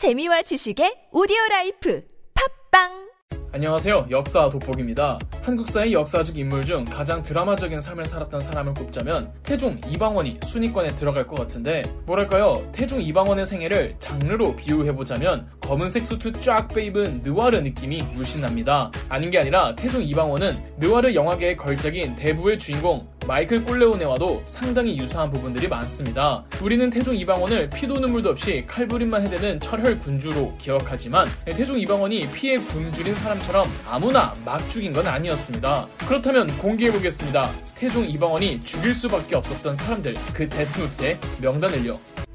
재미와 지식의 오디오 라이프 팟빵 안녕하세요. 역사 돋보기입니다. 한국사의 역사적 인물 중 가장 드라마적인 삶을 살았던 사람을 꼽자면 태종 이방원이 순위권에 들어갈 것 같은데 뭐랄까요? 태종 이방원의 생애를 장르로 비유해보자면 검은색 수트 쫙 빼입은 느와르 느낌이 물씬 납니다. 아닌 게 아니라 태종 이방원은 느와르 영화계의 걸작인 대부의 주인공 마이클 콜레오네와도 상당히 유사한 부분들이 많습니다. 우리는 태종 이방원을 피도 눈물도 없이 칼부림만 해대는 철혈 군주로 기억하지만 태종 이방원이 피에 굶주린 사람처럼 아무나 막 죽인 건 아니었습니다. 그렇다면 공개해보겠습니다. 태종 이방원이 죽일 수밖에 없었던 사람들 그 데스노트의 명단을요.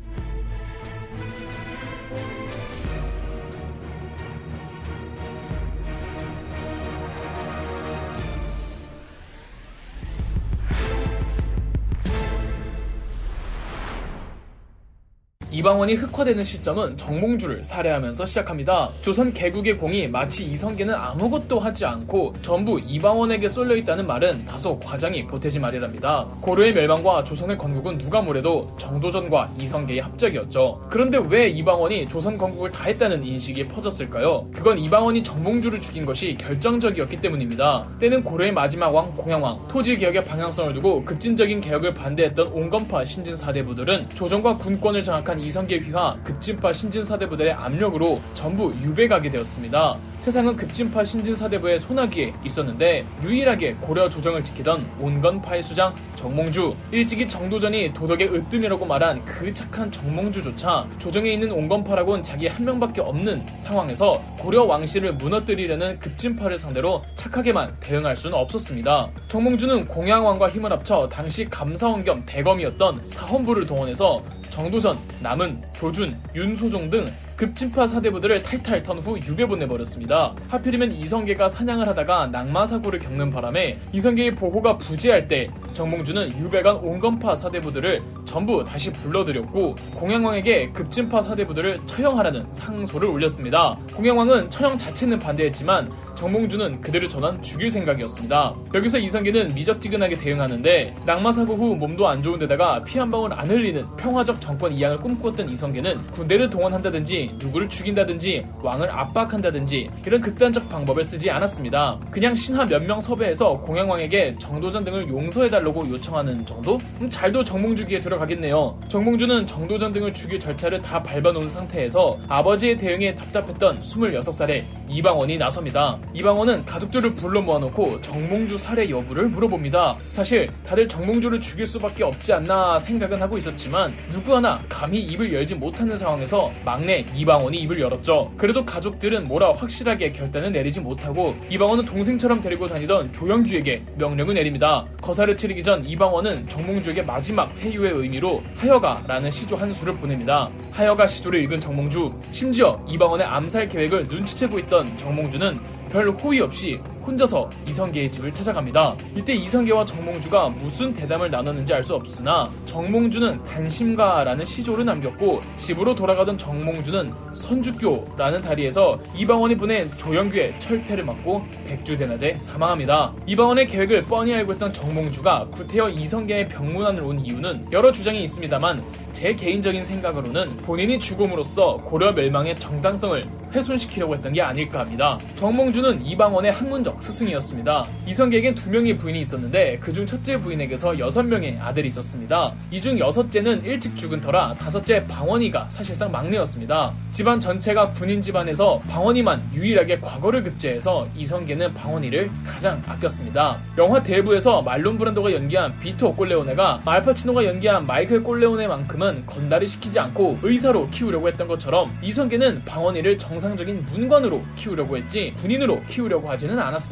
이방원이 흑화되는 시점은 정몽주를 살해하면서 시작합니다. 조선 개국의 공이 마치 이성계는 아무것도 하지 않고 전부 이방원에게 쏠려 있다는 말은 다소 과장이 보태지 말이랍니다. 고려의 멸망과 조선의 건국은 누가 뭐래도 정도전과 이성계의 합작이었죠. 그런데 왜 이방원이 조선 건국을 다 했다는 인식이 퍼졌을까요? 그건 이방원이 정몽주를 죽인 것이 결정적이었기 때문입니다. 때는 고려의 마지막 왕 공양왕, 토지 개혁의 방향성을 두고 급진적인 개혁을 반대했던 온건파 신진 사대부들은 조정과 군권을 장악한 이성계 휘하 급진파 신진사대부들의 압력으로 전부 유배가게 되었습니다. 세상은 급진파 신진사대부의 소나기에 있었는데 유일하게 고려 조정을 지키던 온건파의 수장 정몽주 일찍이 정도전이 도덕의 으뜸이라고 말한 그 착한 정몽주조차 조정에 있는 온건파라곤 자기 한 명밖에 없는 상황에서 고려 왕실을 무너뜨리려는 급진파를 상대로 착하게만 대응할 수는 없었습니다. 정몽주는 공양왕과 힘을 합쳐 당시 감사원 겸 대검이었던 사헌부를 동원해서 정도전, 남은, 조준, 윤소종 등 급진파 사대부들을 탈탈 턴 후 유배 보내버렸습니다. 하필이면 이성계가 사냥을 하다가 낙마사고를 겪는 바람에 이성계의 보호가 부재할 때 정몽주는 유배간 온건파 사대부들을 전부 다시 불러들였고 공양왕에게 급진파 사대부들을 처형하라는 상소를 올렸습니다. 공양왕은 처형 자체는 반대했지만 정몽주는 그들을 전원 죽일 생각이었습니다. 여기서 이성계는 미적지근하게 대응하는데 낙마사고 후 몸도 안 좋은 데다가 피 한 방울 안 흘리는 평화적 정권 이양을 꿈꾸었던 이성계는 군대를 동원한다든지 누구를 죽인다든지 왕을 압박한다든지 이런 극단적 방법을 쓰지 않았습니다. 그냥 신하 몇 명 섭외해서 공양왕에게 정도전 등을 용서해달라고 요청하는 정도? 음, 잘도 정몽주기에 들어가겠네요. 정몽주는 정도전 등을 죽일 절차를 다 밟아놓은 상태에서 아버지의 대응에 답답했던 26살의 이방원이 나섭니다. 이방원은 가족들을 불러 모아놓고 정몽주 살해 여부를 물어봅니다. 사실 다들 정몽주를 죽일 수밖에 없지 않나 생각은 하고 있었지만 누구 하나 감히 입을 열지 못하는 상황에서 막내 이방원이 입을 열었죠. 그래도 가족들은 뭐라 확실하게 결단을 내리지 못하고 이방원은 동생처럼 데리고 다니던 조영주에게 명령을 내립니다. 거사를 치르기 전 이방원은 정몽주에게 마지막 회유의 의미로 하여가라는 시조 한 수를 보냅니다. 하여가 시조를 읽은 정몽주, 심지어 이방원의 암살 계획을 눈치채고 있던 정몽주는 별 호의 없이 혼자서 이성계의 집을 찾아갑니다. 이때 이성계와 정몽주가 무슨 대담을 나눴는지 알 수 없으나 정몽주는 단심가라는 시조를 남겼고 집으로 돌아가던 정몽주는 선주교라는 다리에서 이방원이 보낸 조영규의 철퇴를 맞고 백주대낮에 사망합니다. 이방원의 계획을 뻔히 알고 있던 정몽주가 구태여 이성계의 병문안을 온 이유는 여러 주장이 있습니다만 제 개인적인 생각으로는 본인이 죽음으로써 고려 멸망의 정당성을 훼손시키려고 했던 게 아닐까 합니다. 정몽주는 이방원의 학문적 스승이었습니다. 이성계에겐 두 명의 부인이 있었는데 그중 첫째 부인에게서 여섯 명의 아들이 있었습니다. 이 중 여섯째는 일찍 죽은 터라 다섯째 방원이가 사실상 막내였습니다. 집안 전체가 군인 집안에서 방원이만 유일하게 과거를 급제해서 이성계는 방원이를 가장 아꼈습니다. 영화 대부에서 말론 브란도가 연기한 비토 꼴레오네가 알파치노가 연기한 마이클 꼴레오네만큼은 건달을 시키지 않고 의사로 키우려고 했던 것처럼 이성계는 방원이를 정상적인 문관으로 키우려고 했지 군인으로 키우려고 하지는 않았습니다.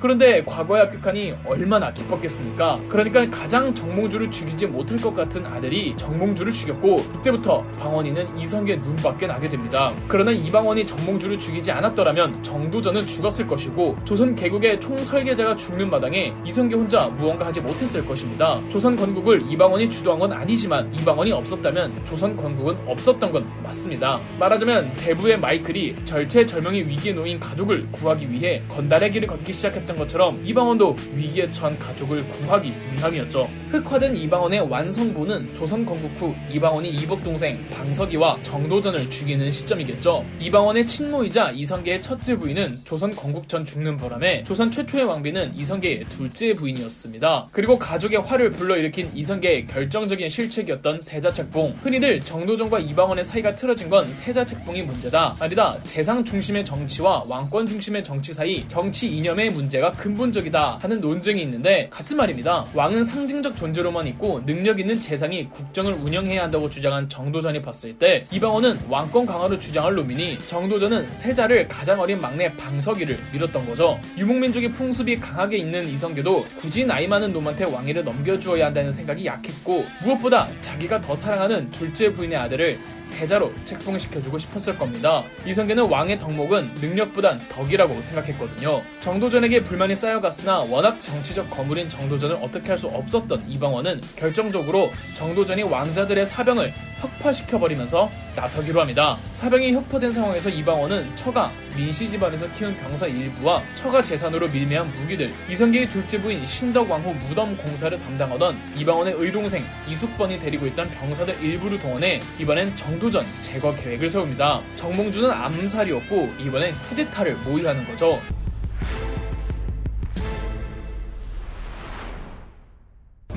그런데 과거에 합격하니 얼마나 기뻤겠습니까? 그러니까 가장 정몽주를 죽이지 못할 것 같은 아들이 정몽주를 죽였고 이때부터 방원이는 이성계 눈밖에 나게 됩니다. 그러나 이방원이 정몽주를 죽이지 않았더라면 정도전은 죽었을 것이고 조선 개국의 총설계자가 죽는 마당에 이성계 혼자 무언가 하지 못했을 것입니다. 조선 건국을 이방원이 주도한 건 아니지만 이방원이 없었다면 조선 건국은 없었던 건 맞습니다. 말하자면 대부의 마이클이 절체절명의 위기에 놓인 가족을 구하기 위해 건달의 길을 걷 걷기 시작했던 것처럼 이방원도 위기에 처한 가족을 구하기 위함이었죠. 흑화된 이방원의 완성부는 조선 건국 후 이방원이 이복 동생 방석이와 정도전을 죽이는 시점이겠죠. 이방원의 친모이자 이성계의 첫째 부인은 조선 건국 전 죽는 바람에 조선 최초의 왕비는 이성계의 둘째 부인이었습니다. 그리고 가족의 화를 불러일으킨 이성계의 결정적인 실책이었던 세자책봉. 흔히들 정도전과 이방원의 사이가 틀어진 건 세자책봉이 문제다. 아니다. 재상 중심의 정치와 왕권 중심의 정치 사이 정치 이념의 문제가 근본적이다 하는 논쟁이 있는데 같은 말입니다. 왕은 상징적 존재로만 있고 능력 있는 재상이 국정을 운영해야 한다고 주장한 정도전이 봤을 때 이방원은 왕권 강화를 주장할 놈이니 정도전은 세자를 가장 어린 막내 방석이를 밀었던 거죠. 유목민족의 풍습이 강하게 있는 이성계도 굳이 나이 많은 놈한테 왕위를 넘겨주어야 한다는 생각이 약했고 무엇보다 자기가 더 사랑하는 둘째 부인의 아들을 세자로 책봉시켜주고 싶었을 겁니다. 이성계는 왕의 덕목은 능력보단 덕이라고 생각했거든요. 정도전에게 불만이 쌓여갔으나 워낙 정치적 거물인 정도전을 어떻게 할 수 없었던 이방원은 결정적으로 정도전이 왕자들의 사병을 혁파시켜버리면서 나서기로 합니다. 사병이 혁파된 상황에서 이방원은 처가, 민씨 집안에서 키운 병사 일부와 처가 재산으로 밀매한 무기들, 이성계의 둘째 부인 신덕왕후 무덤 공사를 담당하던 이방원의 의동생 이숙번이 데리고 있던 병사들 일부를 동원해 이번엔 정도전 제거 계획을 세웁니다. 정몽주는 암살이었고 이번엔 쿠데타를 모의하는 거죠.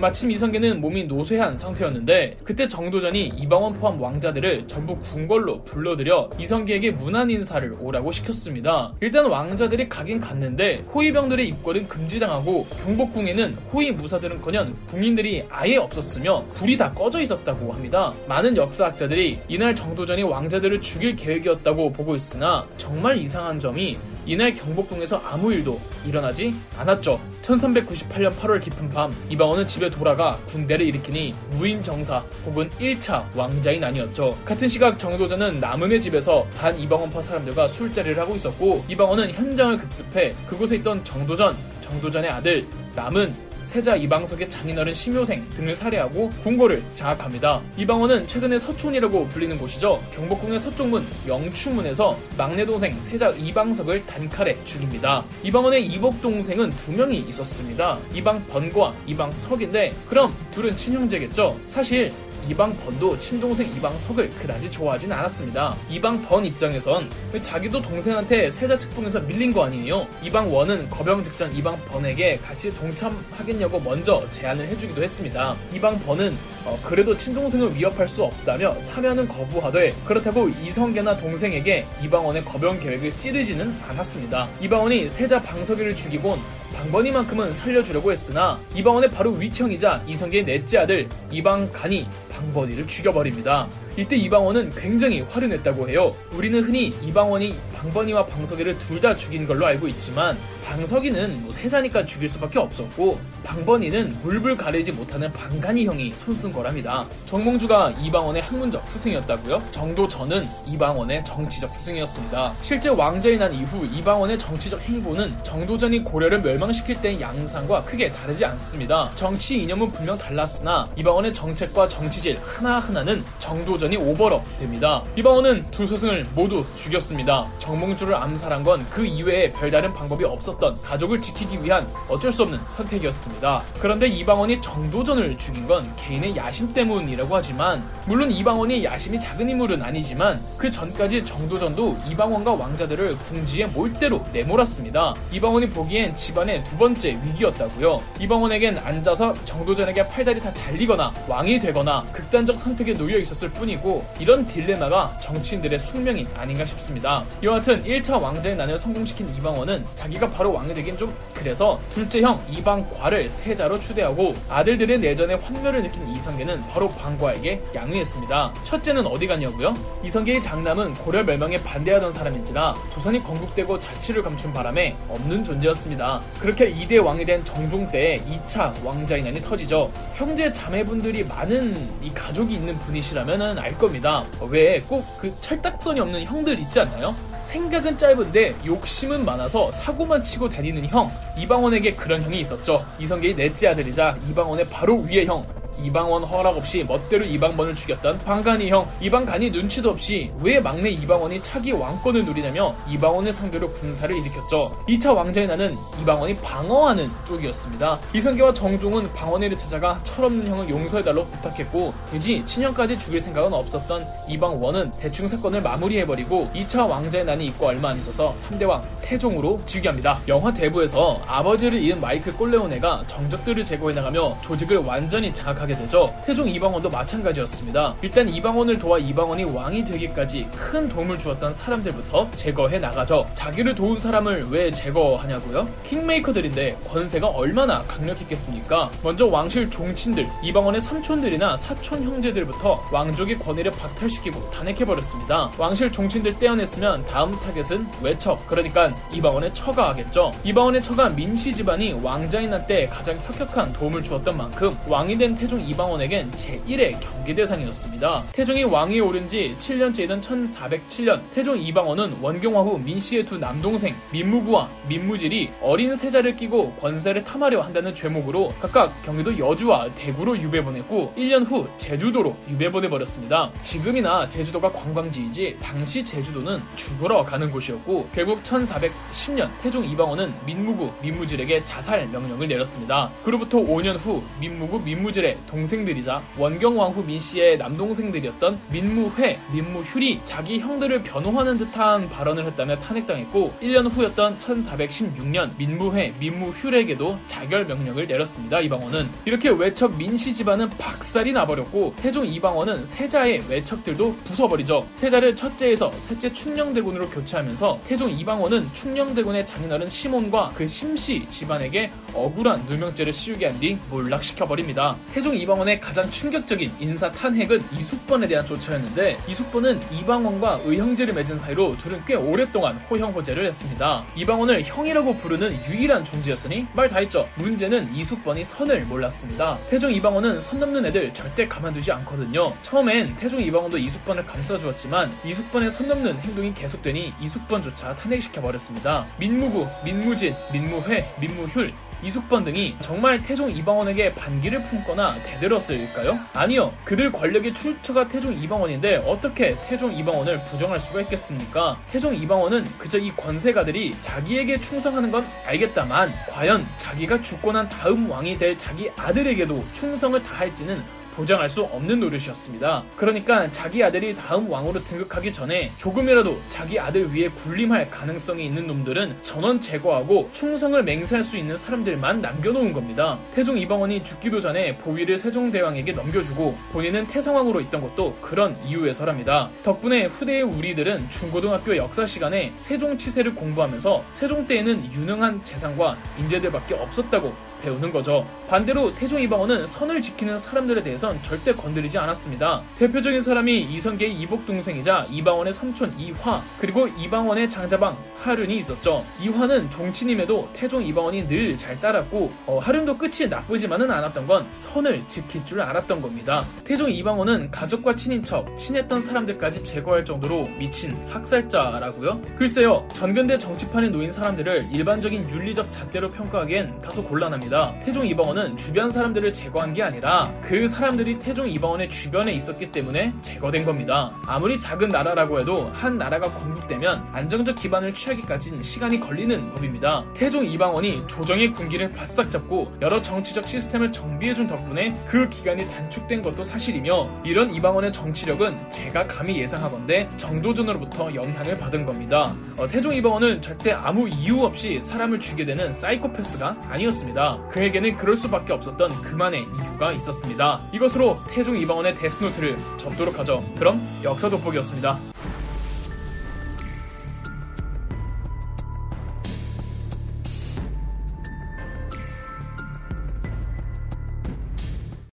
마침 이성계는 몸이 노쇠한 상태였는데 그때 정도전이 이방원 포함 왕자들을 전부 궁궐로 불러들여 이성계에게 문안 인사를 오라고 시켰습니다. 일단 왕자들이 가긴 갔는데 호위병들의 입궐은 금지당하고 경복궁에는 호위 무사들은커녕 궁인들이 아예 없었으며 불이 다 꺼져 있었다고 합니다. 많은 역사학자들이 이날 정도전이 왕자들을 죽일 계획이었다고 보고 있으나 정말 이상한 점이 이날 경복궁에서 아무 일도 일어나지 않았죠. 1398년 8월 깊은 밤 이방원은 집에 돌아가 군대를 일으키니 무인정사 혹은 1차 왕자인 아니었죠. 같은 시각 정도전은 남은의 집에서 반 이방원파 사람들과 술자리를 하고 있었고 이방원은 현장을 급습해 그곳에 있던 정도전, 정도전의 아들 남은 세자 이방석의 장인어른 심효생 등을 살해하고 궁궐을 장악합니다. 이방원은 최근에 서촌이라고 불리는 곳이죠. 경복궁의 서쪽문 영추문에서 막내 동생 세자 이방석을 단칼에 죽입니다. 이방원의 이복 동생은 두 명이 있었습니다. 이방 번과 이방 석인데 그럼 둘은 친형제겠죠. 사실 이방 번도 친동생 이방 석을 그다지 좋아하진 않았습니다. 이방 번 입장에선 자기도 동생한테 세자 측봉에서 밀린 거 아니에요. 이방 원은 거병 직전 이방 번에게 같이 동참하겠냐고 먼저 제안을 해주기도 했습니다. 이방 번은 어, 그래도 친동생을 위협할 수 없다며 참여는 거부하되 그렇다고 이성계나 동생에게 이방원의 거병 계획을 찌르지는 않았습니다. 이방원이 세자 방석이를 죽이곤 방번이만큼은 살려주려고 했으나 이방원의 바로 윗형이자 이성계의 넷째 아들 이방간이 방번이를 죽여버립니다. 이때 이방원은 굉장히 화를 냈다고 해요. 우리는 흔히 이방원이 방번이와 방석이를 둘 다 죽인 걸로 알고 있지만 방석이는 뭐 세자니까 죽일 수밖에 없었고 방번이는 물불 가리지 못하는 방간이 형이 손쓴 거랍니다. 정몽주가 이방원의 학문적 스승이었다고요? 정도전은 이방원의 정치적 스승이었습니다. 실제 왕자에 난 이후 이방원의 정치적 행보는 정도전이 고려를 멸망시킬 때의 양상과 크게 다르지 않습니다. 정치 이념은 분명 달랐으나 이방원의 정책과 정치질 하나하나는 정도 도전이 오버업 됩니다. 이방원은 두 스승을 모두 죽였습니다. 정몽주를 암살한 건 그 이외에 별다른 방법이 없었던 가족을 지키기 위한 어쩔 수 없는 선택이었습니다. 그런데 이방원이 정도전을 죽인 건 개인의 야심 때문이라고 하지만 물론 이방원이 야심이 작은 인물은 아니지만 그 전까지 정도전도 이방원과 왕자들을 궁지에 몰대로 내몰았습니다. 이방원이 보기엔 집안의 두 번째 위기였다고요. 이방원에겐 앉아서 정도전에게 팔다리 다 잘리거나 왕이 되거나 극단적 선택에 놓여 있었을 뿐이 뿐이고 이런 딜레마가 정치인들의 숙명이 아닌가 싶습니다. 여하튼 1차 왕자의 난을 성공시킨 이방원은 자기가 바로 왕이 되긴 좀 그래서 둘째 형 이방과를 세자로 추대하고 아들들의 내전에 환멸을 느낀 이성계는 바로 방과에게 양위했습니다. 첫째는 어디 갔냐고요? 이성계의 장남은 고려 멸망에 반대하던 사람인지라 조선이 건국되고 자치를 감춘 바람에 없는 존재였습니다. 그렇게 2대 왕이 된 정종 때에 2차 왕자의 난이 터지죠. 형제 자매분들이 많은 이 가족이 있는 분이시라면 알 겁니다. 왜 꼭 그 철딱선이 없는 형들 있지 않나요? 생각은 짧은데 욕심은 많아서 사고만 치고 다니는 형 이방원에게 그런 형이 있었죠. 이성계의 넷째 아들이자 이방원의 바로 위의 형 이방원 허락 없이 멋대로 이방번을 죽였던 방간이 형 이방간이 눈치도 없이 왜 막내 이방원이 차기 왕권을 누리냐며 이방원을 상대로 군사를 일으켰죠. 2차 왕자의 난은 이방원이 방어하는 쪽이었습니다. 이성계와 정종은 방원회를 찾아가 철없는 형을 용서해달라고 부탁했고 굳이 친형까지 죽일 생각은 없었던 이방원은 대충 사건을 마무리해버리고 2차 왕자의 난이 있고 얼마 안 있어서 3대왕 태종으로 즉위합니다. 영화 대부에서 아버지를 잃은 마이클 꼴레오네가 정적들을 제거해 나가며 조직을 완전히 장악 하게 되죠. 태종 이방원도 마찬가지였습니다. 일단 이방원을 도와 이방원이 왕이 되기까지 큰 도움을 주었던 사람들부터 제거해 나가죠. 자기를 도운 사람을 왜 제거하냐고요? 킹메이커들인데 권세가 얼마나 강력했겠습니까? 먼저 왕실 종친들, 이방원의 삼촌들이나 사촌 형제들부터 왕족의 권위를 박탈시키고 탄핵해버렸습니다. 왕실 종친들 떼어냈으면 다음 타겟은 외척, 그러니까 이방원의 처가 하겠죠. 이방원의 처가 민씨 집안이 왕자의 난 때 가장 혁혁한 도움을 주었던 만큼 왕이 된 태종 이방원에겐 제1의 경계 대상이었습니다. 태종이 왕위에 오른 지 7년째이던 1407년 태종 이방원은 원경왕후 민씨의 두 남동생 민무구와 민무질이 어린 세자를 끼고 권세를 탐하려 한다는 죄목으로 각각 경기도 여주와 대구로 유배 보냈고 1년 후 제주도로 유배 보내버렸습니다. 지금이나 제주도가 관광지이지 당시 제주도는 죽으러 가는 곳이었고 결국 1410년 태종 이방원은 민무구 민무질에게 자살 명령을 내렸습니다. 그로부터 5년 후 민무구 민무질의 동생들이자 원경왕후 민씨의 남동생들이었던 민무회, 민무휴리 자기 형들을 변호하는 듯한 발언을 했다며 탄핵당했고 1년 후였던 1416년 민무회, 민무휴에게도 자결 명령을 내렸습니다. 이방원은 이렇게 외척 민씨 집안은 박살이 나버렸고 태종 이방원은 세자의 외척들도 부숴버리죠. 세자를 첫째에서 셋째 충녕대군으로 교체하면서 태종 이방원은 충녕대군의 장인어른 시몬과 그 심씨 집안에게 억울한 누명죄를 씌우게 한 뒤 몰락시켜버립니다. 태종 이방원의 가장 충격적인 인사 탄핵은 이숙번에 대한 조처였는데 이숙번은 이방원과 의형제를 맺은 사이로 둘은 꽤 오랫동안 호형호제를 했습니다. 이방원을 형이라고 부르는 유일한 존재였으니 말 다 했죠. 문제는 이숙번이 선을 몰랐습니다. 태종 이방원은 선 넘는 애들 절대 가만두지 않거든요. 처음엔 태종 이방원도 이숙번을 감싸주었지만 이숙번의 선 넘는 행동이 계속되니 이숙번조차 탄핵시켜버렸습니다. 민무구, 민무진, 민무회, 민무휴 이숙번 등이 정말 태종 이방원에게 반기를 품거나 대들었을까요? 아니요. 그들 권력의 출처가 태종 이방원인데 어떻게 태종 이방원을 부정할 수가 있겠습니까? 태종 이방원은 그저 이 권세가들이 자기에게 충성하는 건 알겠다만 과연 자기가 죽고 난 다음 왕이 될 자기 아들에게도 충성을 다할지는 보장할 수 없는 노릇이었습니다. 그러니까 자기 아들이 다음 왕으로 등극하기 전에 조금이라도 자기 아들 위에 군림할 가능성이 있는 놈들은 전원 제거하고 충성을 맹세할 수 있는 사람들만 남겨놓은 겁니다. 태종 이방원이 죽기도 전에 보위를 세종대왕에게 넘겨주고 본인은 태상왕으로 있던 것도 그런 이유에서랍니다. 덕분에 후대의 우리들은 중고등학교 역사 시간에 세종 치세를 공부하면서 세종 때에는 유능한 재상과 인재들밖에 없었다고 배우는 거죠. 반대로 태종 이방원은 선을 지키는 사람들에 대해 선 절대 건드리지 않았습니다. 대표적인 사람이 이성계의 이복 동생이자 이방원의 삼촌 이화 그리고 이방원의 장자방 하륜이 있었죠. 이화는 종친임에도 태종 이방원이 늘 잘 따랐고 어, 하륜도 끝이 나쁘지만은 않았던 건 선을 지킬 줄 알았던 겁니다. 태종 이방원은 가족과 친인척, 친했던 사람들까지 제거할 정도로 미친 학살자라고요? 글쎄요, 전근대 정치판에 놓인 사람들을 일반적인 윤리적 잣대로 평가하기엔 다소 곤란합니다. 태종 이방원은 주변 사람들을 제거한 게 아니라 그 사람 들이 태종 이방원의 주변에 있었기 때문에 제거된 겁니다. 아무리 작은 나라라고 해도 한 나라가 건국되면 안정적 기반을 취하기까지는 시간이 걸리는 법입니다. 태종 이방원이 조정의 군기를 바싹 잡고 여러 정치적 시스템을 정비해준 덕분에 그 기간이 단축된 것도 사실이며 이런 이방원의 정치력은 제가 감히 예상하건대 정도전으로부터 영향을 받은 겁니다. 어, 태종 이방원은 절대 아무 이유 없이 사람을 죽게 되는 사이코패스가 아니었습니다. 그에게는 그럴 수밖에 없었던 그만의 이유가 있었습니다. 이것으로 태종 이방원의 데스노트를 접도록 하죠. 그럼 역사 돋보기였습니다.